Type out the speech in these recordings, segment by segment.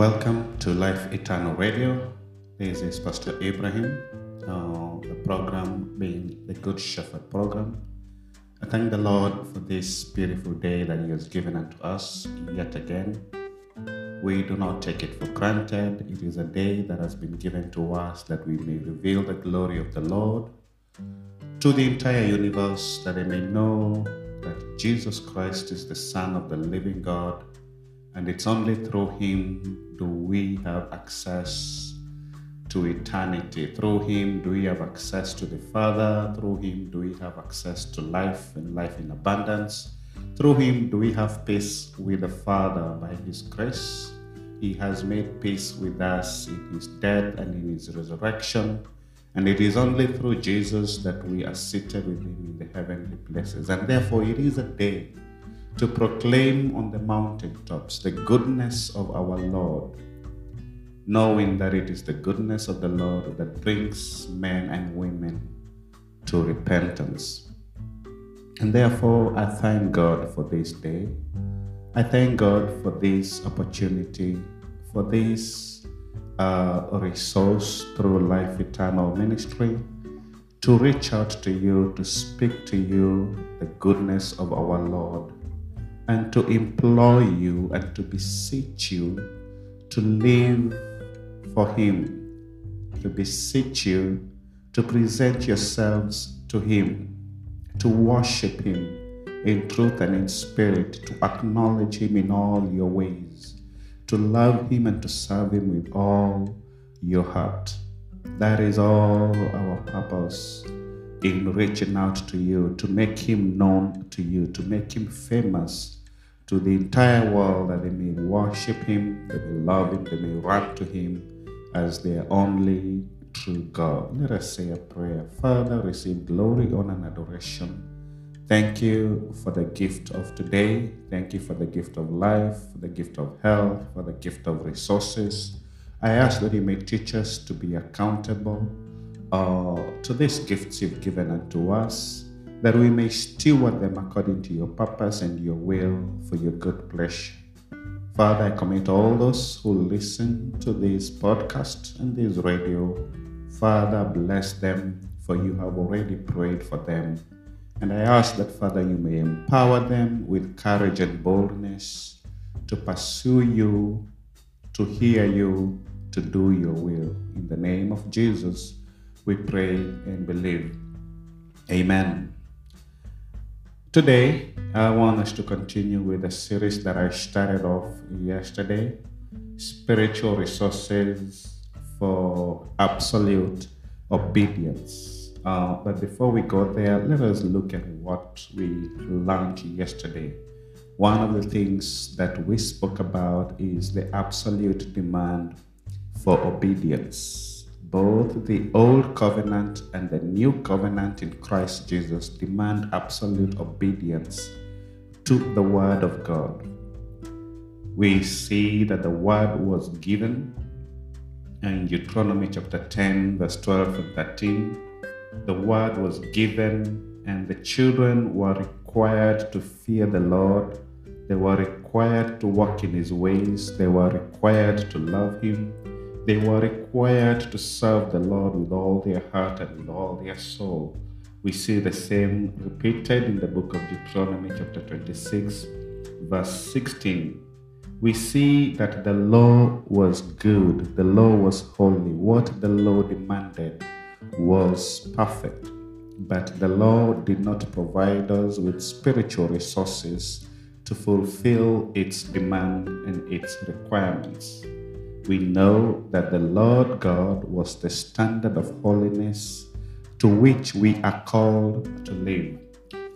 Welcome to Life Eternal Radio. This is Pastor Abraham. Uh, the program being the Good Shepherd program. I thank the Lord for this beautiful day that He has given unto us yet again. We do not take it for granted. It is a day that has been given to us that we may reveal the glory of the Lord to the entire universe, that they may know that Jesus Christ is the Son of the living God and it's only through Him do we have access to eternity. Through Him do we have access to the Father. Through Him do we have access to life and life in abundance. Through Him do we have peace with the Father by His grace. He has made peace with us in His death and in His resurrection. And it is only through Jesus that we are seated with Him in the heavenly places. And therefore, it is a day to proclaim on the mountaintops the goodness of our Lord, knowing that it is the goodness of the Lord that brings men and women to repentance. And therefore, I thank God for this day. I thank God for this opportunity, for this uh, resource through Life Eternal Ministry to reach out to you, to speak to you the goodness of our Lord and to implore you and to beseech you to live for Him, to beseech you to present yourselves to Him, to worship Him in truth and in spirit, to acknowledge Him in all your ways, to love Him and to serve Him with all your heart. That is all our purpose in reaching out to you, to make Him known to you, to make Him famous to the entire world that they may worship Him, they may love Him, they may run to Him as their only true God. Let us say a prayer. Father, receive glory, honor, and adoration. Thank you for the gift of today. Thank you for the gift of life, for the gift of health, for the gift of resources. I ask that you may teach us to be accountable uh, to these gifts you've given unto us that we may steward them according to your purpose and your will for your good pleasure. Father, I commit all those who listen to this podcast and this radio. Father, bless them, for you have already prayed for them. And I ask that, Father, you may empower them with courage and boldness to pursue you, to hear you, to do your will. In the name of Jesus, we pray and believe. Amen. Today, I want us to continue with the series that I started off yesterday Spiritual Resources for Absolute Obedience. Uh, but before we go there, let us look at what we learned yesterday. One of the things that we spoke about is the absolute demand for obedience both the Old Covenant and the New Covenant in Christ Jesus demand absolute obedience to the Word of God. We see that the Word was given in Deuteronomy chapter 10, verse 12 and 13. The Word was given, and the children were required to fear the Lord. They were required to walk in His ways. They were required to love Him they were required to serve the Lord with all their heart and with all their soul. We see the same repeated in the book of Deuteronomy, chapter 26, verse 16. We see that the law was good, the law was holy. What the law demanded was perfect, but the law did not provide us with spiritual resources to fulfill its demand and its requirements we know that the Lord God was the standard of holiness to which we are called to live.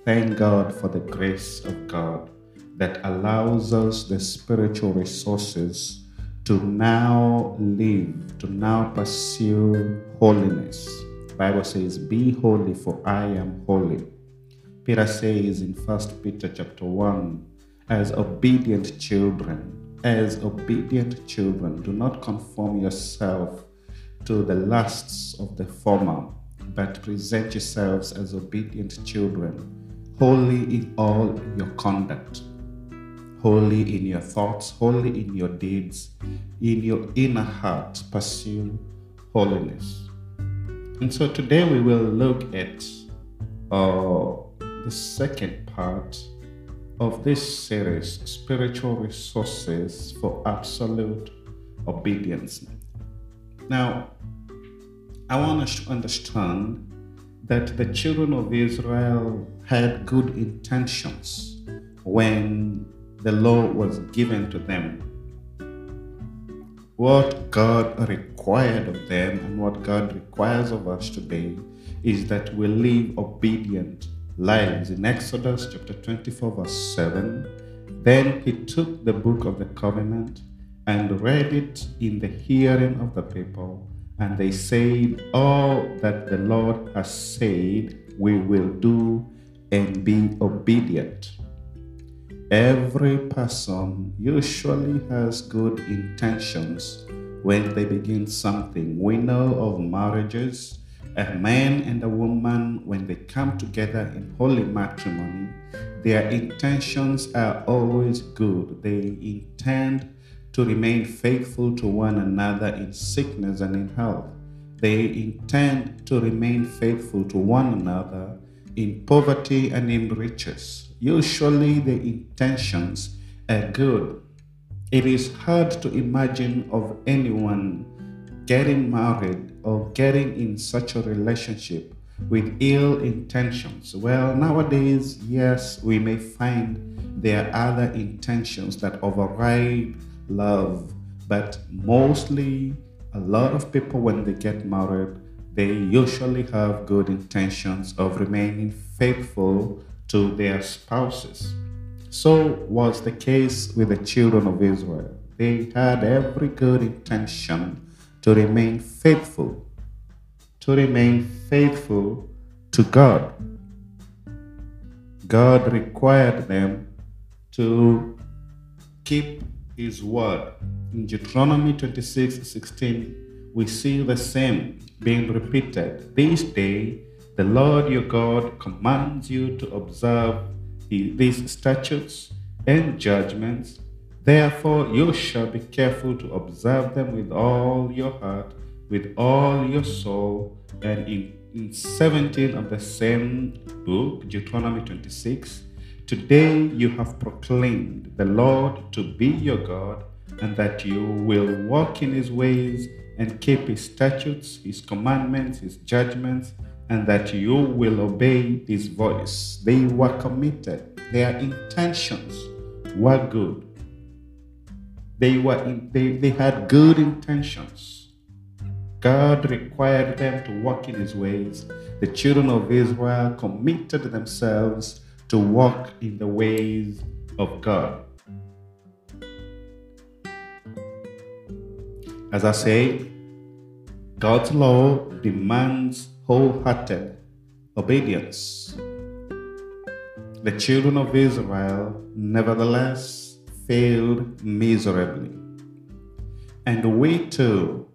Thank God for the grace of God that allows us the spiritual resources to now live, to now pursue holiness. The Bible says, Be holy, for I am holy. Peter says in 1 Peter chapter 1, as obedient children, as obedient children, do not conform yourself to the lusts of the former, but present yourselves as obedient children, holy in all your conduct. holy in your thoughts, holy in your deeds, in your inner heart. Pursue holiness. And so today we will look at uh, the second part of this series Spiritual Resources for Absolute Obedience. Now, I want us to understand that the children of Israel had good intentions when the law was given to them. What God required of them and what God requires of us today is that we live obedient lives. In Exodus chapter 24, verse 7, then he took the book of the covenant and read it in the hearing of the people, and they said, All that the Lord has said, we will do and be obedient. Every person usually has good intentions when they begin something. We know of marriages, a man and a woman, when they come together in holy matrimony, their intentions are always good. They intend to remain faithful to one another in sickness and in health. They intend to remain faithful to one another in poverty and in riches. Usually, the intentions are good. It is hard to imagine of anyone getting married or getting in such a relationship with ill intentions. Well, nowadays, yes, we may find there are other intentions that override love, but mostly a lot of people, when they get married, they usually have good intentions of remaining faithful to their spouses. So was the case with the children of Israel. They had every good intention to remain faithful, to remain faithful to God. God required them to keep His word. In Deuteronomy 26 16, we see the same being repeated. This day, the Lord your God commands you to observe these statutes and judgments Therefore, you shall be careful to observe them with all your heart, with all your soul. And in, in 17 of the same book, Deuteronomy 26, today you have proclaimed the Lord to be your God, and that you will walk in his ways and keep his statutes, his commandments, his judgments, and that you will obey his voice. They were committed, their intentions were good they, were in, they, they had good intentions. God required them to walk in his ways. The children of Israel committed themselves to walk in the ways of God. As I say, God's law demands wholehearted obedience. The children of Israel, nevertheless, failed miserably. And we too,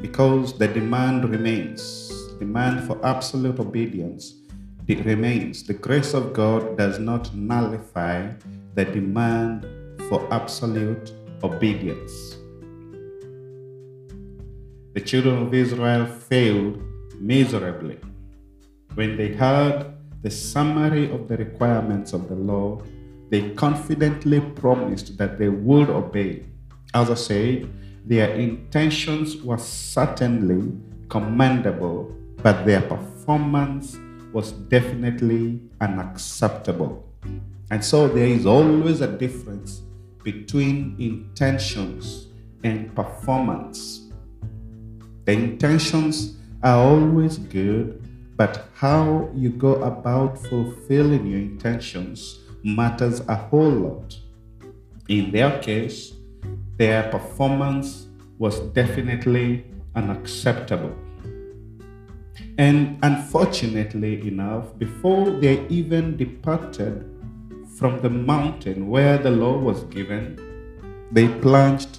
because the demand remains, demand for absolute obedience, it remains. The grace of God does not nullify the demand for absolute obedience. The children of Israel failed miserably when they heard the summary of the requirements of the law they confidently promised that they would obey. As I said, their intentions were certainly commendable, but their performance was definitely unacceptable. And so there is always a difference between intentions and performance. The intentions are always good, but how you go about fulfilling your intentions matters a whole lot. In their case, their performance was definitely unacceptable. And unfortunately enough, before they even departed from the mountain where the law was given, they plunged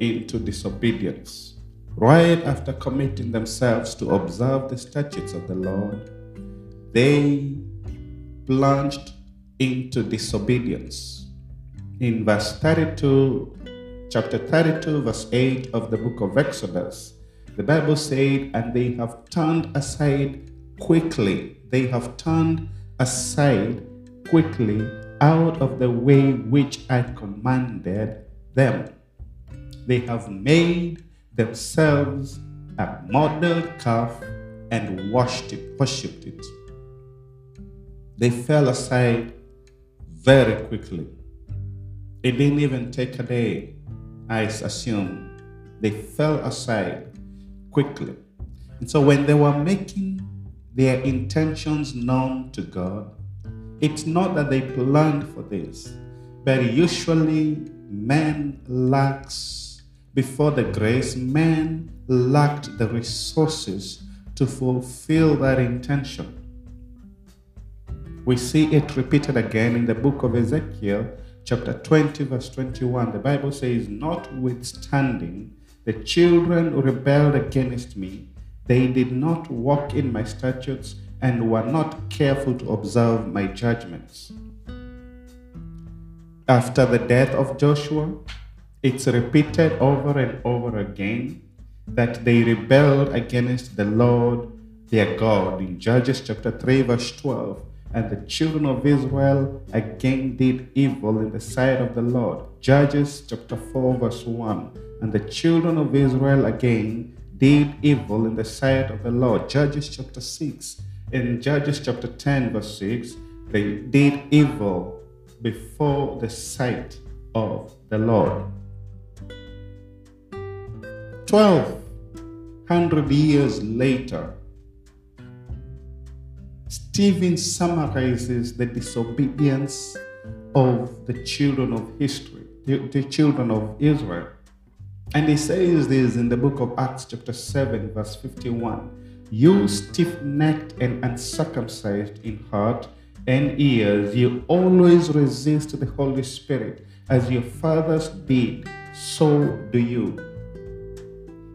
into disobedience. Right after committing themselves to observe the statutes of the Lord, they plunged into disobedience. in verse 32, chapter 32, verse 8 of the book of Exodus, the Bible said, And they have turned aside quickly. They have turned aside quickly out of the way which I commanded them. They have made themselves a molten calf and washed it, worshipped it. They fell aside very quickly. It didn't even take a day, I assume. They fell aside quickly. And so when they were making their intentions known to God, it's not that they planned for this, but usually man lacks before the grace, man lacked the resources to fulfill that intention. We see it repeated again in the book of Ezekiel, chapter 20, verse 21. The Bible says, Notwithstanding, the children rebelled against me. They did not walk in my statutes and were not careful to observe my judgments. After the death of Joshua, it's repeated over and over again that they rebelled against the Lord their God in Judges chapter 3, verse 12. And the children of Israel again did evil in the sight of the Lord. Judges chapter 4, verse 1. And the children of Israel again did evil in the sight of the Lord. Judges chapter 6. In Judges chapter 10, verse 6, they did evil before the sight of the Lord. 1200 years later, Stephen summarizes the disobedience of the children of history, the, the children of Israel. And he says this in the book of Acts, chapter 7, verse 51. You stiff necked and uncircumcised in heart and ears, you always resist the Holy Spirit. As your fathers did, so do you.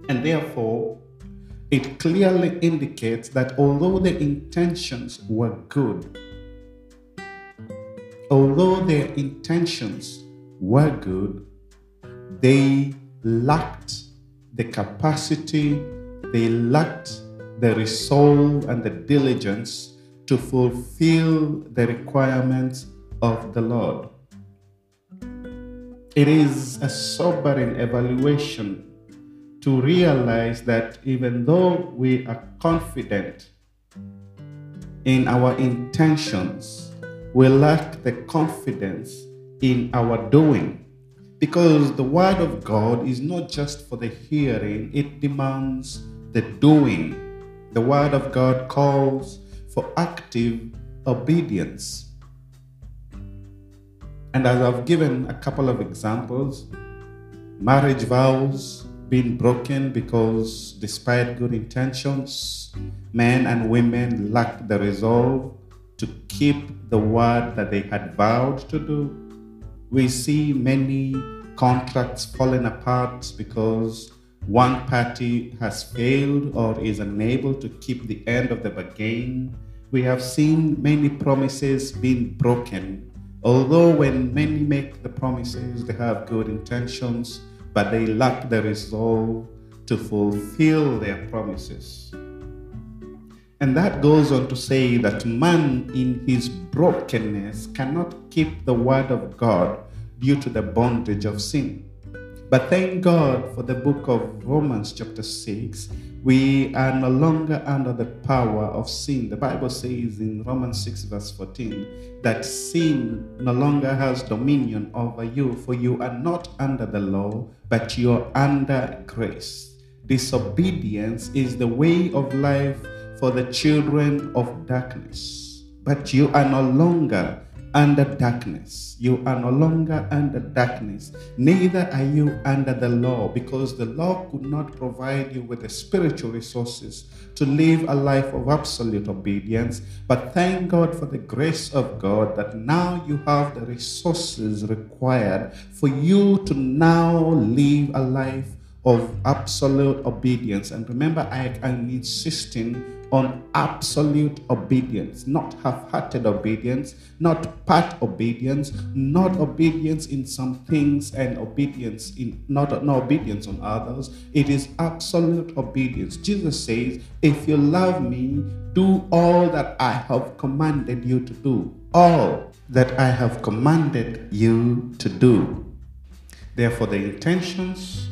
And therefore, it clearly indicates that although the intentions were good, although their intentions were good, they lacked the capacity, they lacked the resolve and the diligence to fulfill the requirements of the Lord. It is a sobering evaluation to realize that even though we are confident in our intentions, we lack the confidence in our doing. Because the Word of God is not just for the hearing, it demands the doing. The Word of God calls for active obedience. And as I've given a couple of examples, marriage vows being broken because despite good intentions, men and women lacked the resolve to keep the word that they had vowed to do. We see many contracts falling apart because one party has failed or is unable to keep the end of the bargain. We have seen many promises being broken. Although, when many make the promises, they have good intentions, but they lack the resolve to fulfill their promises. And that goes on to say that man, in his brokenness, cannot keep the word of God due to the bondage of sin. But thank God for the book of Romans, chapter 6. We are no longer under the power of sin. The Bible says in Romans 6, verse 14, that sin no longer has dominion over you, for you are not under the law, but you're under grace. Disobedience is the way of life for the children of darkness. But you are no longer under darkness. You are no longer under darkness. Neither are you under the law, because the law could not provide you with the spiritual resources to live a life of absolute obedience. But thank God for the grace of God that now you have the resources required for you to now live a life of absolute obedience. And remember, I am insisting on absolute obedience, not half hearted obedience, not part obedience, not obedience in some things and obedience in not no obedience on others. It is absolute obedience. Jesus says, If you love me, do all that I have commanded you to do. All that I have commanded you to do. Therefore, the intentions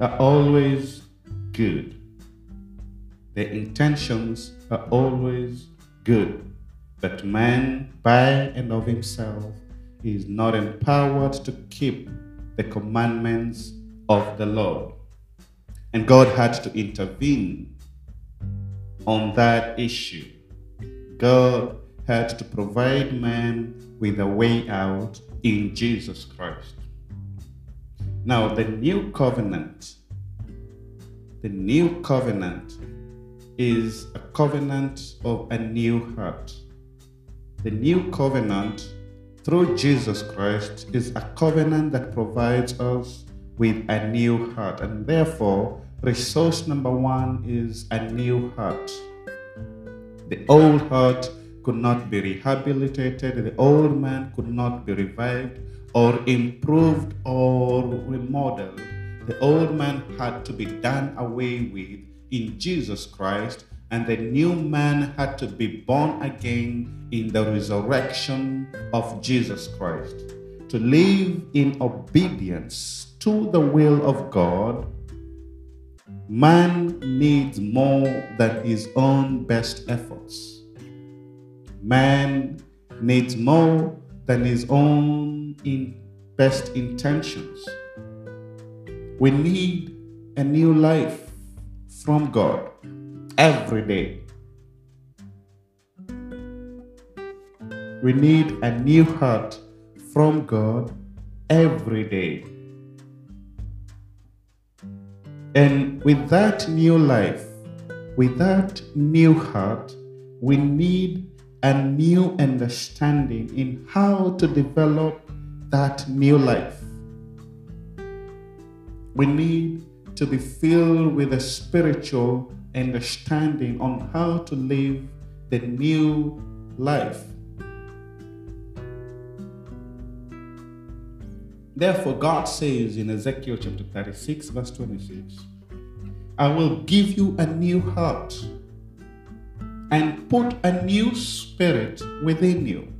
are always good the intentions are always good. But man, by and of himself, is not empowered to keep the commandments of the Lord. And God had to intervene on that issue. God had to provide man with a way out in Jesus Christ. Now, the new covenant, the new covenant is a covenant of a new heart. The new covenant through Jesus Christ is a covenant that provides us with a new heart. And therefore, resource number one is a new heart. The old heart could not be rehabilitated, the old man could not be revived or improved or remodeled. The old man had to be done away with in Jesus Christ, and the new man had to be born again in the resurrection of Jesus Christ. To live in obedience to the will of God, man needs more than his own best efforts. Man needs more than his own in best intentions. We need a new life from God every day. We need a new heart from God every day. And with that new life, with that new heart, we need a new understanding in how to develop that new life. We need to be filled with a spiritual understanding on how to live the new life. Therefore, God says in Ezekiel chapter 36, verse 26, I will give you a new heart and put a new spirit within you.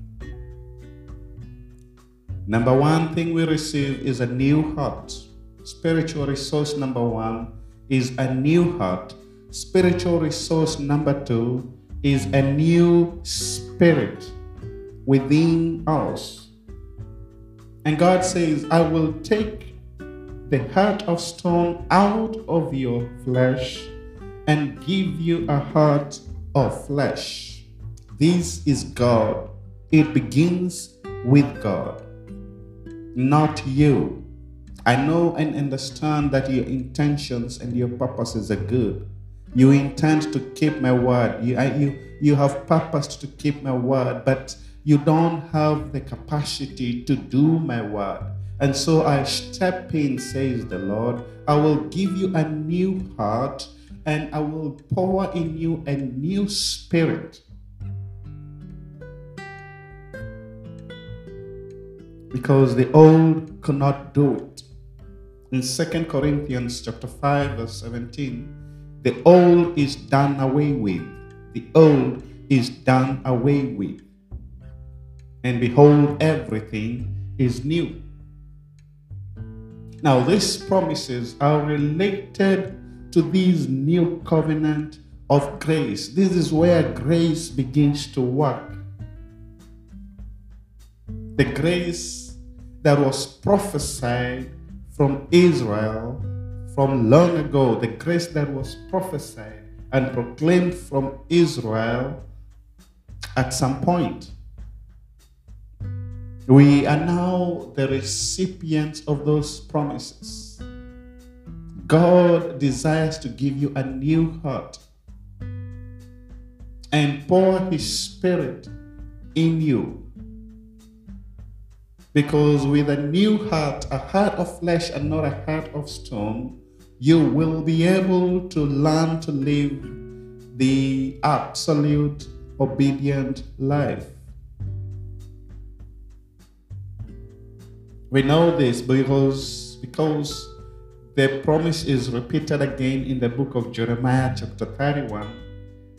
Number one thing we receive is a new heart. Spiritual resource number one is a new heart. Spiritual resource number two is a new spirit within us. And God says, I will take the heart of stone out of your flesh and give you a heart of flesh. This is God. It begins with God, not you. I know and understand that your intentions and your purposes are good. You intend to keep my word. You, I, you, you have purposed to keep my word, but you don't have the capacity to do my word. And so I step in, says the Lord. I will give you a new heart and I will pour in you a new spirit. Because the old cannot do it in 2 Corinthians chapter 5 verse 17, the old is done away with. The old is done away with. And behold, everything is new. Now, these promises are related to this new covenant of grace. This is where grace begins to work. The grace that was prophesied from Israel from long ago, the grace that was prophesied and proclaimed from Israel at some point. We are now the recipients of those promises. God desires to give you a new heart and pour His Spirit in you because with a new heart, a heart of flesh and not a heart of stone, you will be able to learn to live the absolute obedient life. We know this because, because the promise is repeated again in the book of Jeremiah, chapter 31,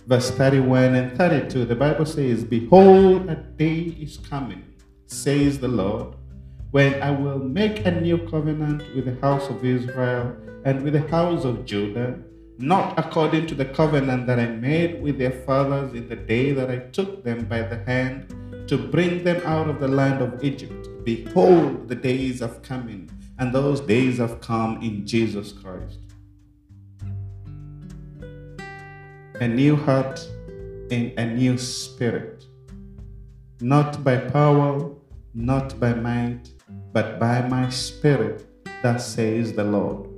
verse 31 and 32. The Bible says, Behold, a day is coming, says the Lord, when I will make a new covenant with the house of Israel and with the house of Judah not according to the covenant that I made with their fathers in the day that I took them by the hand to bring them out of the land of Egypt. Behold, the days have coming, and those days have come in Jesus Christ. A new heart and a new spirit, not by power, not by might, but by my spirit, that says the Lord.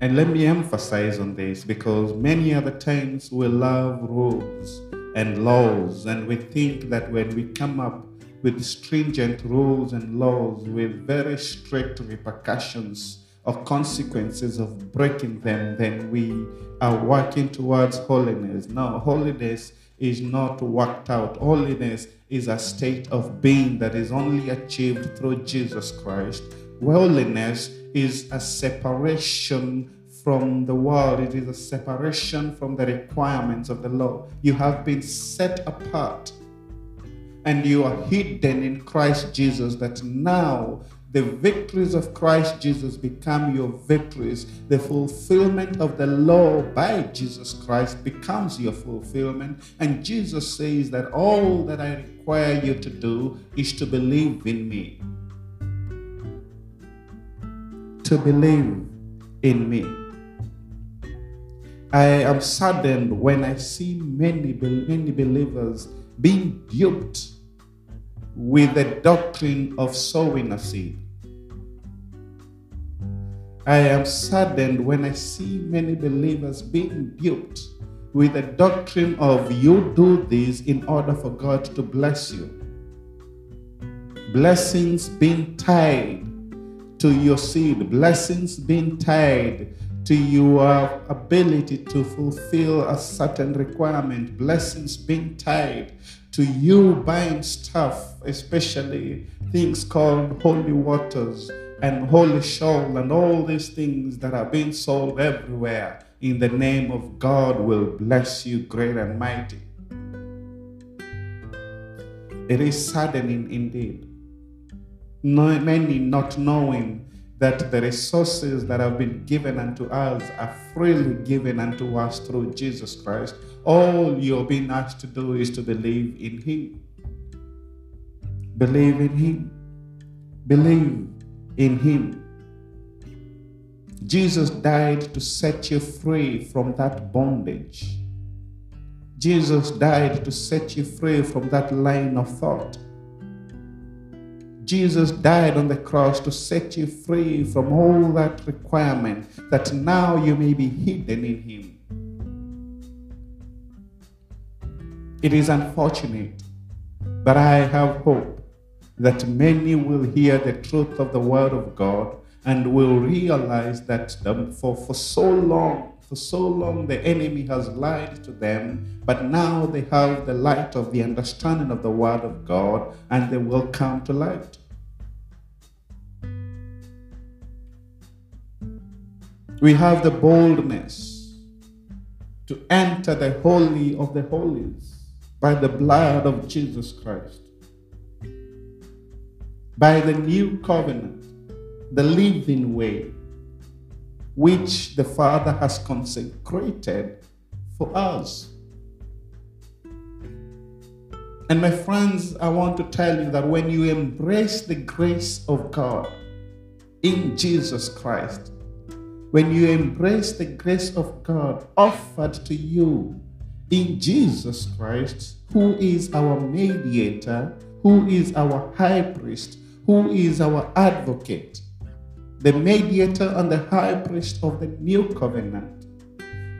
And let me emphasize on this because many other times we love rules and laws, and we think that when we come up with stringent rules and laws with very strict repercussions or consequences of breaking them, then we are working towards holiness. No, holiness is not worked out. Holiness is a state of being that is only achieved through Jesus Christ. Holiness is a separation from the world, it is a separation from the requirements of the law. You have been set apart and you are hidden in Christ Jesus, that now the victories of Christ Jesus become your victories. The fulfillment of the law by Jesus Christ becomes your fulfillment. And Jesus says that all that I require you to do is to believe in me to believe in me. I am saddened when I see many, many believers being duped with the doctrine of sowing a seed. I am saddened when I see many believers being duped with the doctrine of you do this in order for God to bless you. Blessings being tied to your seed, blessings being tied to your ability to fulfill a certain requirement, blessings being tied to you buying stuff, especially things called holy waters and holy shawl and all these things that are being sold everywhere in the name of God will bless you great and mighty. It is saddening indeed many not knowing that the resources that have been given unto us are freely given unto us through Jesus Christ. All you're being asked to do is to believe in Him. Believe in Him. Believe in Him. Jesus died to set you free from that bondage. Jesus died to set you free from that line of thought. Jesus died on the cross to set you free from all that requirement that now you may be hidden in Him. It is unfortunate, but I have hope that many will hear the truth of the Word of God and will realize that um, for, for so long, for so long, the enemy has lied to them, but now they have the light of the understanding of the Word of God and they will come to light. We have the boldness to enter the Holy of the Holies by the blood of Jesus Christ, by the new covenant, the living way which the Father has consecrated for us. And my friends, I want to tell you that when you embrace the grace of God in Jesus Christ, when you embrace the grace of God offered to you in Jesus Christ, who is our mediator, who is our high priest, who is our advocate, the mediator and the high priest of the new covenant,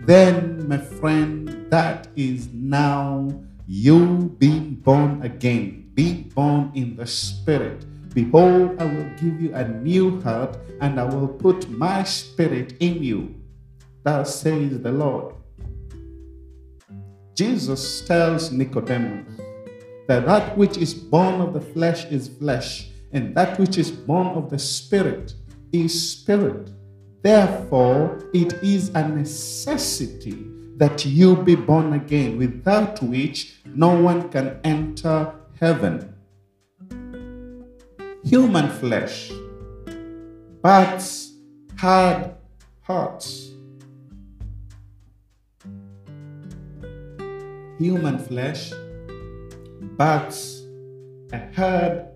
then, my friend, that is now you being born again, being born in the Spirit. Behold, I will give you a new heart, and I will put my spirit in you. Thus says the Lord. Jesus tells Nicodemus that that which is born of the flesh is flesh, and that which is born of the spirit is spirit. Therefore, it is a necessity that you be born again, without which no one can enter heaven. Human flesh, but hard hearts. Human flesh, but a hard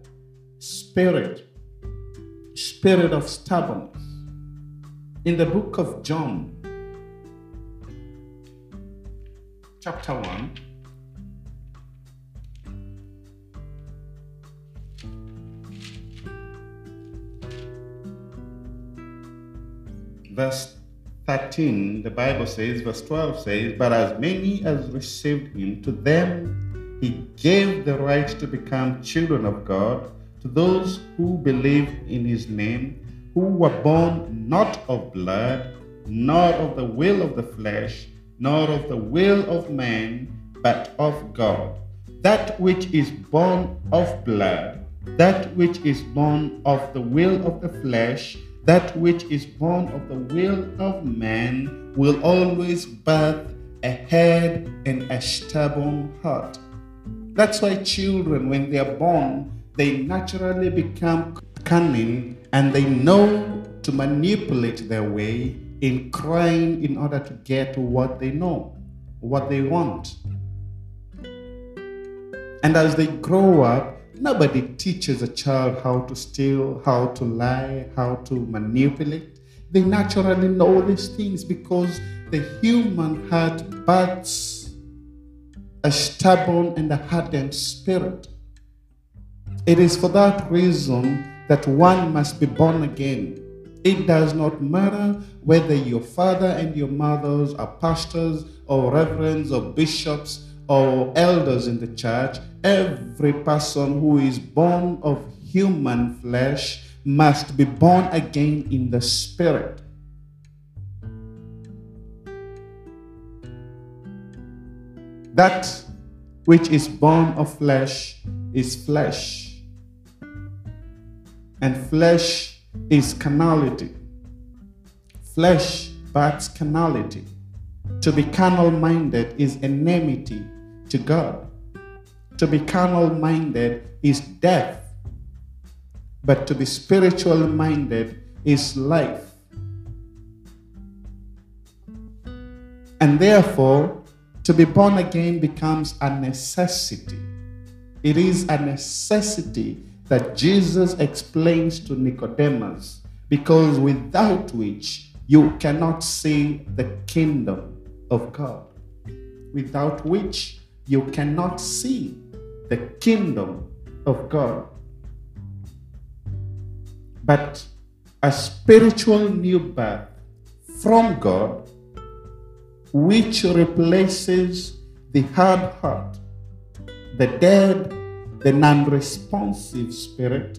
spirit, spirit of stubbornness. In the book of John, chapter 1, verse 13, the Bible says, verse 12 says, But as many as received him, to them he gave the right to become children of God, to those who believe in his name, who were born not of blood, nor of the will of the flesh, nor of the will of man, but of God. That which is born of blood, that which is born of the will of the flesh, that which is born of the will of man will always birth a head and a stubborn heart. That's why children, when they are born, they naturally become cunning and they know to manipulate their way in crying in order to get what they know, what they want. And as they grow up, nobody teaches a child how to steal, how to lie, how to manipulate. They naturally know these things because the human heart births a stubborn and a hardened spirit. It is for that reason that one must be born again. It does not matter whether your father and your mothers are pastors or reverends or bishops or elders in the church. Every person who is born of human flesh must be born again in the spirit. That which is born of flesh is flesh, and flesh is carnality. Flesh births carnality. To be carnal minded is enmity to God. To be carnal minded is death, but to be spiritual minded is life. And therefore, to be born again becomes a necessity. It is a necessity that Jesus explains to Nicodemus, because without which you cannot see the kingdom of God, without which you cannot see the kingdom of God. But a spiritual new birth from God, which replaces the hard heart, the dead, the non responsive spirit,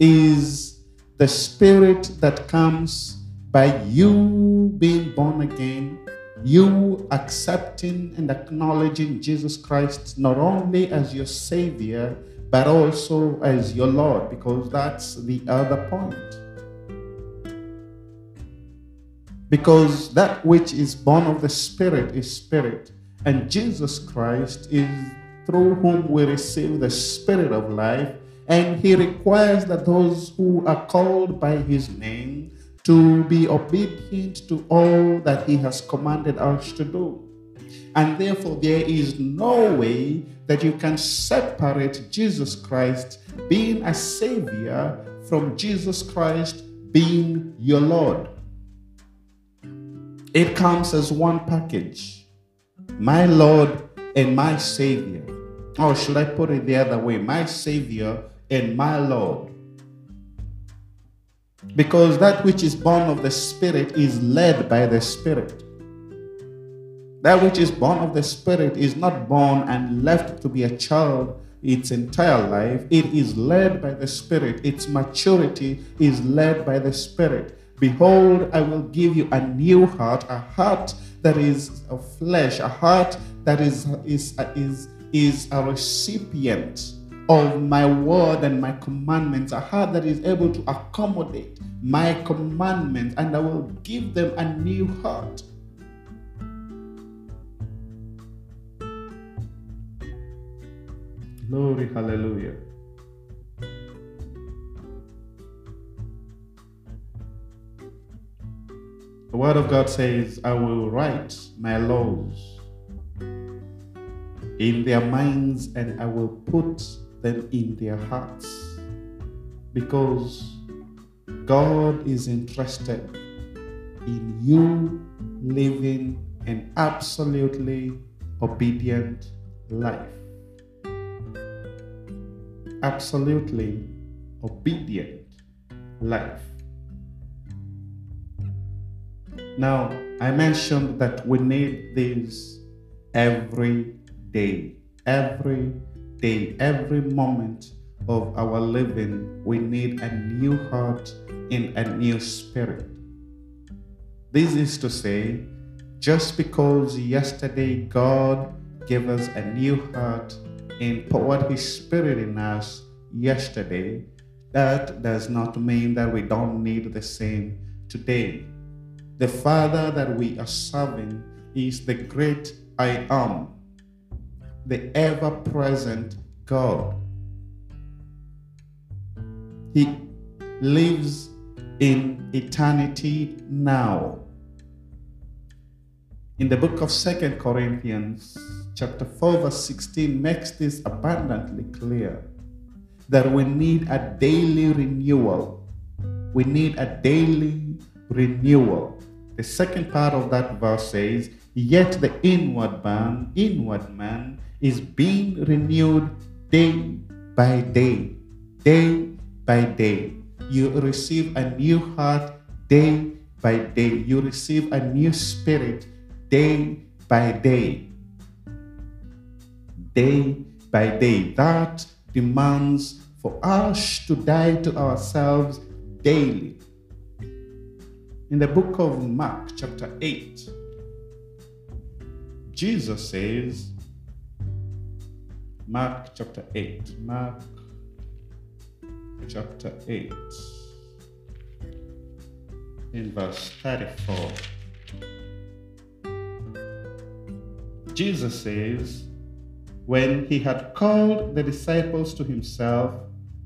is the spirit that comes by you being born again you accepting and acknowledging Jesus Christ not only as your Savior, but also as your Lord, because that's the other point. Because that which is born of the Spirit is Spirit, and Jesus Christ is through whom we receive the Spirit of life, and He requires that those who are called by His name to be obedient to all that He has commanded us to do. And therefore, there is no way that you can separate Jesus Christ being a Savior from Jesus Christ being your Lord. It comes as one package my Lord and my Savior. Or should I put it the other way? My Savior and my Lord. Because that which is born of the Spirit is led by the Spirit. That which is born of the Spirit is not born and left to be a child its entire life. It is led by the Spirit. Its maturity is led by the Spirit. Behold, I will give you a new heart, a heart that is a flesh, a heart that is, is, is, is a recipient of my word and my commandments, a heart that is able to accommodate my commandments, and I will give them a new heart. Glory, hallelujah. The Word of God says, I will write my laws in their minds and I will put them in their hearts. Because God is interested in you living an absolutely obedient life. Absolutely obedient life. Now, I mentioned that we need this every day, every day, every moment of our living. We need a new heart in a new spirit. This is to say, just because yesterday God gave us a new heart and poured His Spirit in us yesterday, that does not mean that we don't need the same today. The Father that we are serving is the great I am, the ever present God. He lives in eternity now. In the book of Second Corinthians, chapter 4, verse 16, makes this abundantly clear that we need a daily renewal. We need a daily renewal. The second part of that verse says, Yet the inward man, inward man is being renewed day by day, day by day. You receive a new heart day by day. You receive a new spirit day by day. Day by day. That demands for us to die to ourselves daily. In the book of Mark, chapter 8, Jesus says, Mark chapter 8, Mark chapter 8, in verse 34. Jesus says, When he had called the disciples to himself,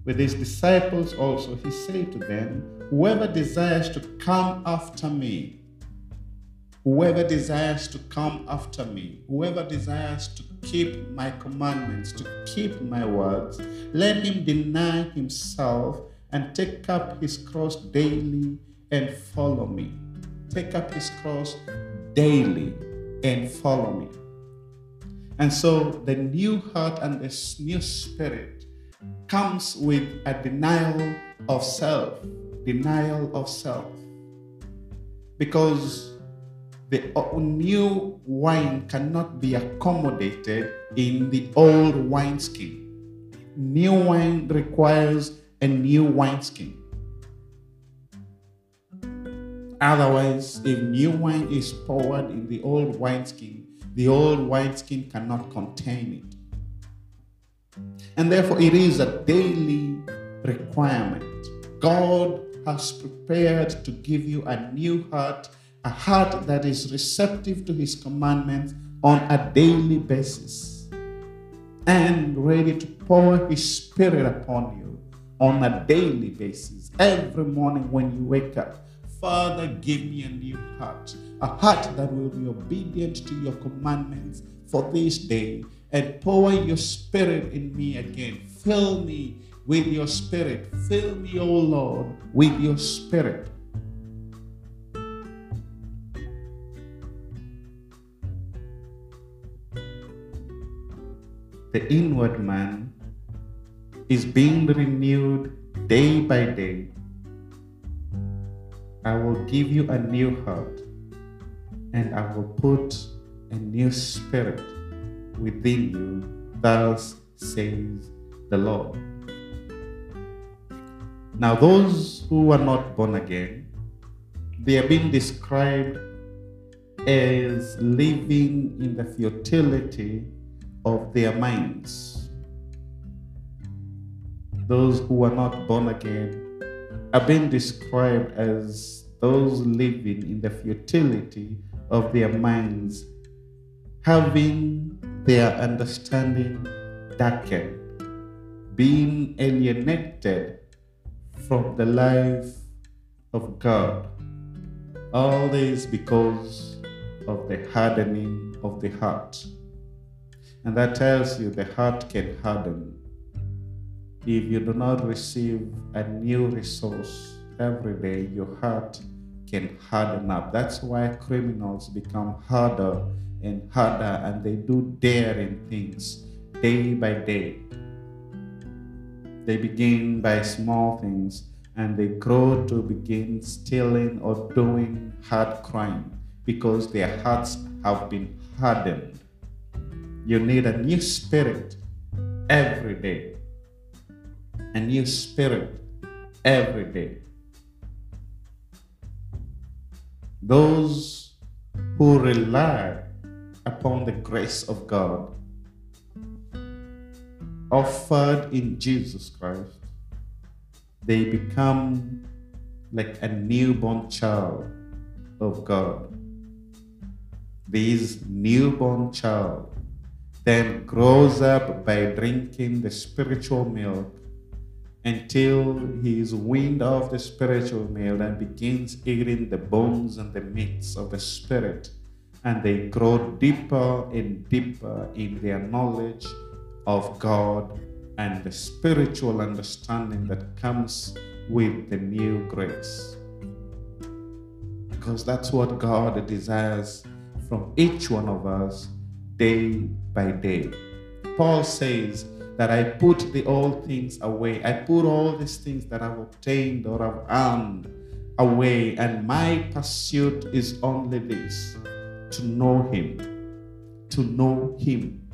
with his disciples also, he said to them, Whoever desires to come after me, whoever desires to come after me, whoever desires to keep my commandments, to keep my words, let him deny himself and take up his cross daily and follow me. Take up his cross daily and follow me. And so the new heart and this new spirit comes with a denial of self denial of self. Because the new wine cannot be accommodated in the old wineskin. New wine requires a new wineskin. Otherwise, if new wine is poured in the old wineskin, the old wineskin cannot contain it. And therefore, it is a daily requirement. God has prepared to give you a new heart, a heart that is receptive to His commandments on a daily basis, and ready to pour His Spirit upon you on a daily basis. Every morning when you wake up, Father, give me a new heart, a heart that will be obedient to your commandments for this day, and pour your Spirit in me again. Fill me with your spirit. Fill me, O Lord, with your spirit. The inward man is being renewed day by day. I will give you a new heart and I will put a new spirit within you, thus says the Lord. Now, those who are not born again, they are being described as living in the futility of their minds. Those who are not born again are being described as those living in the futility of their minds, having their understanding darkened, being alienated from the life of God. All this because of the hardening of the heart. And that tells you the heart can harden if you do not receive a new resource every day, your heart can harden up. That's why criminals become harder and harder and they do daring things day by day. They begin by small things and they grow to begin stealing or doing hard crime because their hearts have been hardened. You need a new spirit every day a new spirit every day. Those who rely upon the grace of God offered in Jesus Christ, they become like a newborn child of God. This newborn child then grows up by drinking the spiritual milk until he is weaned off the spiritual milk and begins eating the bones and the meats of the spirit. And they grow deeper and deeper in their knowledge of God and the spiritual understanding that comes with the new grace. Because that's what God desires from each one of us day by day. Paul says, that I put the old things away. I put all these things that I've obtained or I've earned away, and my pursuit is only this to know Him, to know Him,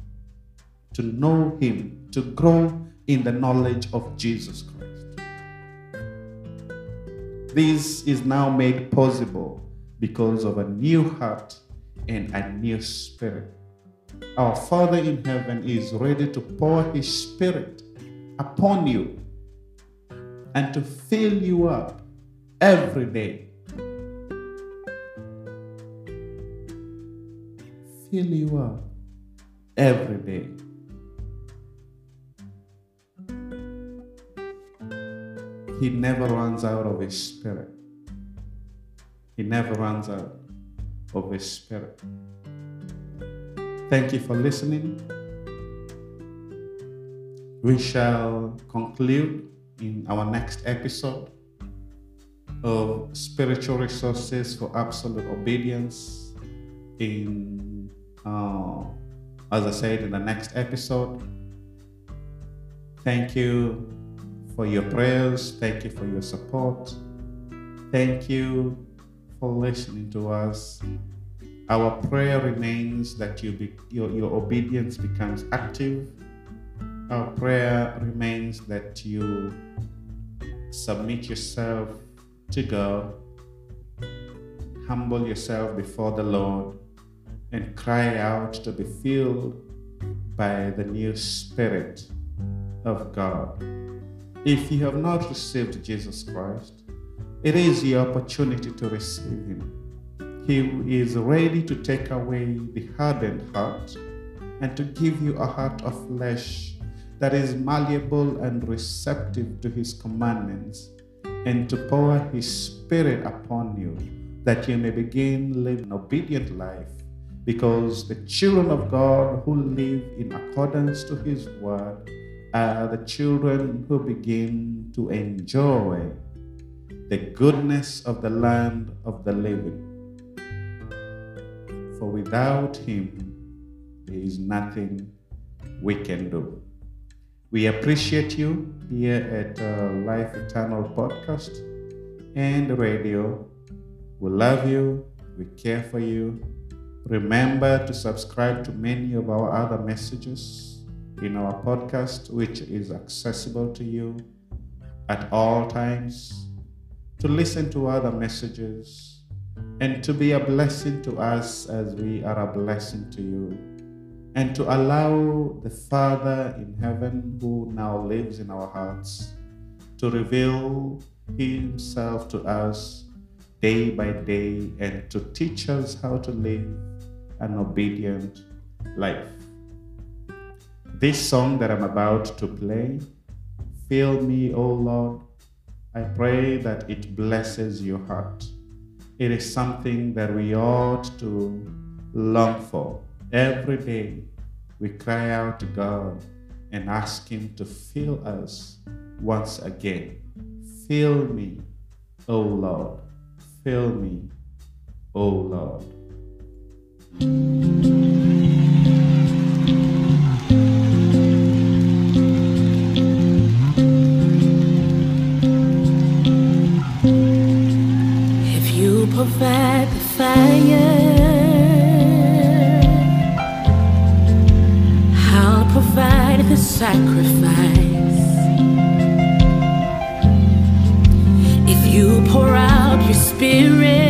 to know Him, to grow in the knowledge of Jesus Christ. This is now made possible because of a new heart and a new spirit our Father in heaven is ready to pour His Spirit upon you and to fill you up every day. You every day. He never runs out of His Spirit. He never runs out of His Spirit. Thank you for listening. We shall conclude in our next episode of spiritual resources for absolute obedience in uh, as I said in the next episode. Thank you for your prayers. Thank you for your support. Thank you for listening to us our prayer remains that you be, your, your obedience becomes active. Our prayer remains that you submit yourself to God, humble yourself before the Lord, and cry out to be filled by the new Spirit of God. If you have not received Jesus Christ, it is your opportunity to receive Him. He is ready to take away the hardened heart and to give you a heart of flesh that is malleable and receptive to His commandments, and to pour His Spirit upon you that you may begin living an obedient life. Because the children of God who live in accordance to His word are the children who begin to enjoy the goodness of the land of the living for without Him, there is nothing we can do. We appreciate you here at uh, Life Eternal Podcast and radio. We love you, we care for you. Remember to subscribe to many of our other messages in our podcast, which is accessible to you at all times. To listen to other messages and to be a blessing to us as we are a blessing to you. And to allow the Father in heaven, who now lives in our hearts, to reveal Himself to us day by day and to teach us how to live an obedient life. This song that I'm about to play, Fill Me, O Lord, I pray that it blesses your heart. It is something that we ought to long for. Every day we cry out to God and ask Him to fill us once again. Fill me, O Lord. Fill me, O Lord. If you provide the fire, I'll provide the sacrifice. If you pour out your spirit,